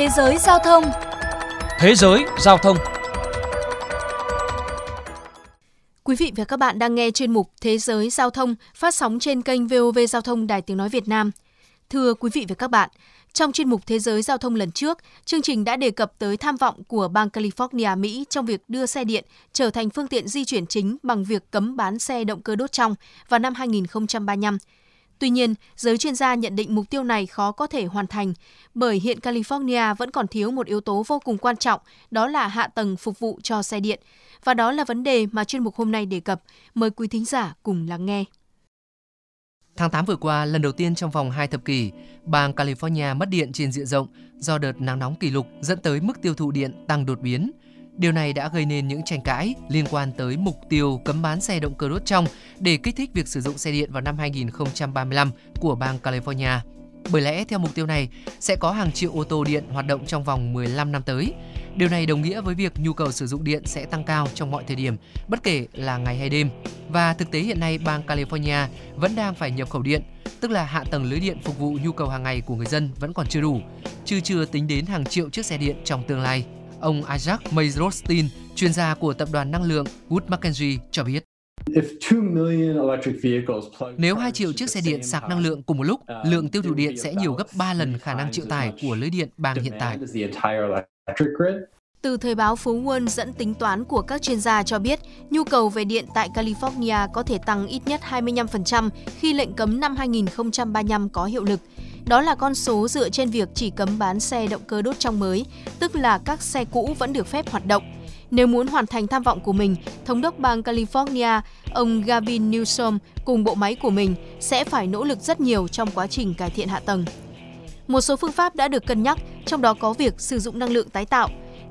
Thế giới giao thông Thế giới giao thông Quý vị và các bạn đang nghe chuyên mục Thế giới giao thông phát sóng trên kênh VOV Giao thông Đài Tiếng Nói Việt Nam. Thưa quý vị và các bạn, trong chuyên mục Thế giới giao thông lần trước, chương trình đã đề cập tới tham vọng của bang California, Mỹ trong việc đưa xe điện trở thành phương tiện di chuyển chính bằng việc cấm bán xe động cơ đốt trong vào năm 2035. Tuy nhiên, giới chuyên gia nhận định mục tiêu này khó có thể hoàn thành bởi hiện California vẫn còn thiếu một yếu tố vô cùng quan trọng, đó là hạ tầng phục vụ cho xe điện. Và đó là vấn đề mà chuyên mục hôm nay đề cập. Mời quý thính giả cùng lắng nghe. Tháng 8 vừa qua, lần đầu tiên trong vòng 2 thập kỷ, bang California mất điện trên diện rộng do đợt nắng nóng kỷ lục dẫn tới mức tiêu thụ điện tăng đột biến. Điều này đã gây nên những tranh cãi liên quan tới mục tiêu cấm bán xe động cơ đốt trong để kích thích việc sử dụng xe điện vào năm 2035 của bang California. Bởi lẽ theo mục tiêu này sẽ có hàng triệu ô tô điện hoạt động trong vòng 15 năm tới. Điều này đồng nghĩa với việc nhu cầu sử dụng điện sẽ tăng cao trong mọi thời điểm, bất kể là ngày hay đêm. Và thực tế hiện nay bang California vẫn đang phải nhập khẩu điện, tức là hạ tầng lưới điện phục vụ nhu cầu hàng ngày của người dân vẫn còn chưa đủ, chứ chưa tính đến hàng triệu chiếc xe điện trong tương lai. Ông Isaac Mayrostin, chuyên gia của tập đoàn năng lượng Wood Mackenzie cho biết. Nếu 2 triệu chiếc xe điện sạc năng lượng cùng một lúc, lượng tiêu thụ điện sẽ nhiều gấp 3 lần khả năng chịu tải của lưới điện bang hiện tại. Từ thời báo Phố Wall dẫn tính toán của các chuyên gia cho biết, nhu cầu về điện tại California có thể tăng ít nhất 25% khi lệnh cấm năm 2035 có hiệu lực. Đó là con số dựa trên việc chỉ cấm bán xe động cơ đốt trong mới, tức là các xe cũ vẫn được phép hoạt động. Nếu muốn hoàn thành tham vọng của mình, Thống đốc bang California, ông Gavin Newsom cùng bộ máy của mình sẽ phải nỗ lực rất nhiều trong quá trình cải thiện hạ tầng. Một số phương pháp đã được cân nhắc, trong đó có việc sử dụng năng lượng tái tạo.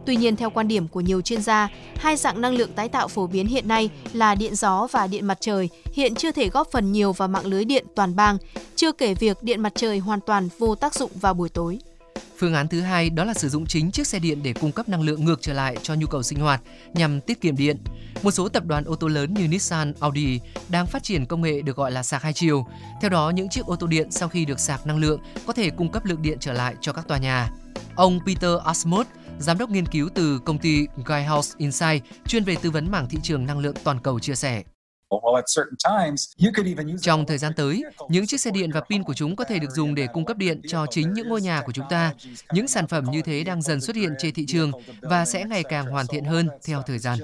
Tuy nhiên, theo quan điểm của nhiều chuyên gia, hai dạng năng lượng tái tạo phổ biến hiện nay là điện gió và điện mặt trời hiện chưa thể góp phần nhiều vào mạng lưới điện toàn bang, chưa kể việc điện mặt trời hoàn toàn vô tác dụng vào buổi tối. Phương án thứ hai đó là sử dụng chính chiếc xe điện để cung cấp năng lượng ngược trở lại cho nhu cầu sinh hoạt nhằm tiết kiệm điện. Một số tập đoàn ô tô lớn như Nissan, Audi đang phát triển công nghệ được gọi là sạc hai chiều. Theo đó, những chiếc ô tô điện sau khi được sạc năng lượng có thể cung cấp lượng điện trở lại cho các tòa nhà. Ông Peter Asmuth, giám đốc nghiên cứu từ công ty Guidehouse Insight chuyên về tư vấn mảng thị trường năng lượng toàn cầu chia sẻ. Trong thời gian tới, những chiếc xe điện và pin của chúng có thể được dùng để cung cấp điện cho chính những ngôi nhà của chúng ta. Những sản phẩm như thế đang dần xuất hiện trên thị trường và sẽ ngày càng hoàn thiện hơn theo thời gian.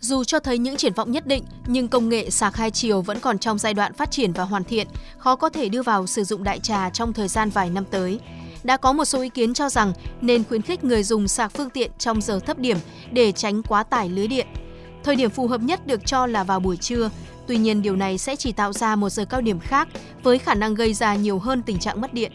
Dù cho thấy những triển vọng nhất định, nhưng công nghệ sạc hai chiều vẫn còn trong giai đoạn phát triển và hoàn thiện, khó có thể đưa vào sử dụng đại trà trong thời gian vài năm tới. Đã có một số ý kiến cho rằng nên khuyến khích người dùng sạc phương tiện trong giờ thấp điểm để tránh quá tải lưới điện. Thời điểm phù hợp nhất được cho là vào buổi trưa, tuy nhiên điều này sẽ chỉ tạo ra một giờ cao điểm khác với khả năng gây ra nhiều hơn tình trạng mất điện.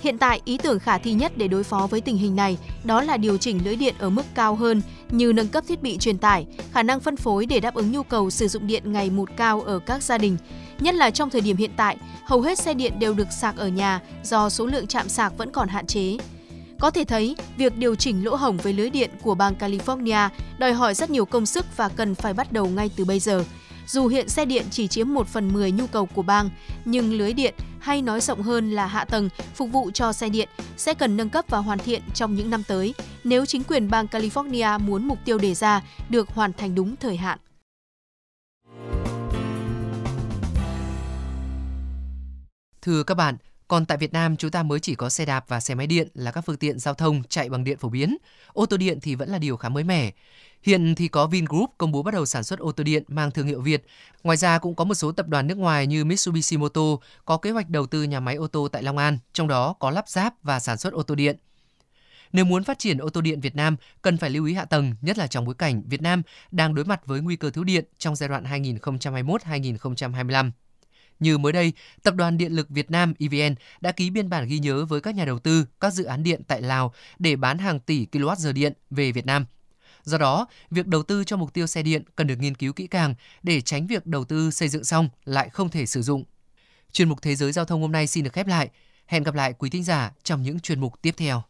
Hiện tại, ý tưởng khả thi nhất để đối phó với tình hình này đó là điều chỉnh lưới điện ở mức cao hơn như nâng cấp thiết bị truyền tải, khả năng phân phối để đáp ứng nhu cầu sử dụng điện ngày một cao ở các gia đình. Nhất là trong thời điểm hiện tại, hầu hết xe điện đều được sạc ở nhà do số lượng chạm sạc vẫn còn hạn chế. Có thể thấy, việc điều chỉnh lỗ hổng với lưới điện của bang California đòi hỏi rất nhiều công sức và cần phải bắt đầu ngay từ bây giờ. Dù hiện xe điện chỉ chiếm 1 phần 10 nhu cầu của bang, nhưng lưới điện hay nói rộng hơn là hạ tầng phục vụ cho xe điện sẽ cần nâng cấp và hoàn thiện trong những năm tới nếu chính quyền bang California muốn mục tiêu đề ra được hoàn thành đúng thời hạn. Thưa các bạn, còn tại Việt Nam, chúng ta mới chỉ có xe đạp và xe máy điện là các phương tiện giao thông chạy bằng điện phổ biến. Ô tô điện thì vẫn là điều khá mới mẻ. Hiện thì có Vingroup công bố bắt đầu sản xuất ô tô điện mang thương hiệu Việt. Ngoài ra cũng có một số tập đoàn nước ngoài như Mitsubishi Motor có kế hoạch đầu tư nhà máy ô tô tại Long An, trong đó có lắp ráp và sản xuất ô tô điện. Nếu muốn phát triển ô tô điện Việt Nam, cần phải lưu ý hạ tầng, nhất là trong bối cảnh Việt Nam đang đối mặt với nguy cơ thiếu điện trong giai đoạn 2021-2025. Như mới đây, Tập đoàn Điện lực Việt Nam EVN đã ký biên bản ghi nhớ với các nhà đầu tư các dự án điện tại Lào để bán hàng tỷ kWh điện về Việt Nam. Do đó, việc đầu tư cho mục tiêu xe điện cần được nghiên cứu kỹ càng để tránh việc đầu tư xây dựng xong lại không thể sử dụng. Chuyên mục Thế giới Giao thông hôm nay xin được khép lại. Hẹn gặp lại quý thính giả trong những chuyên mục tiếp theo.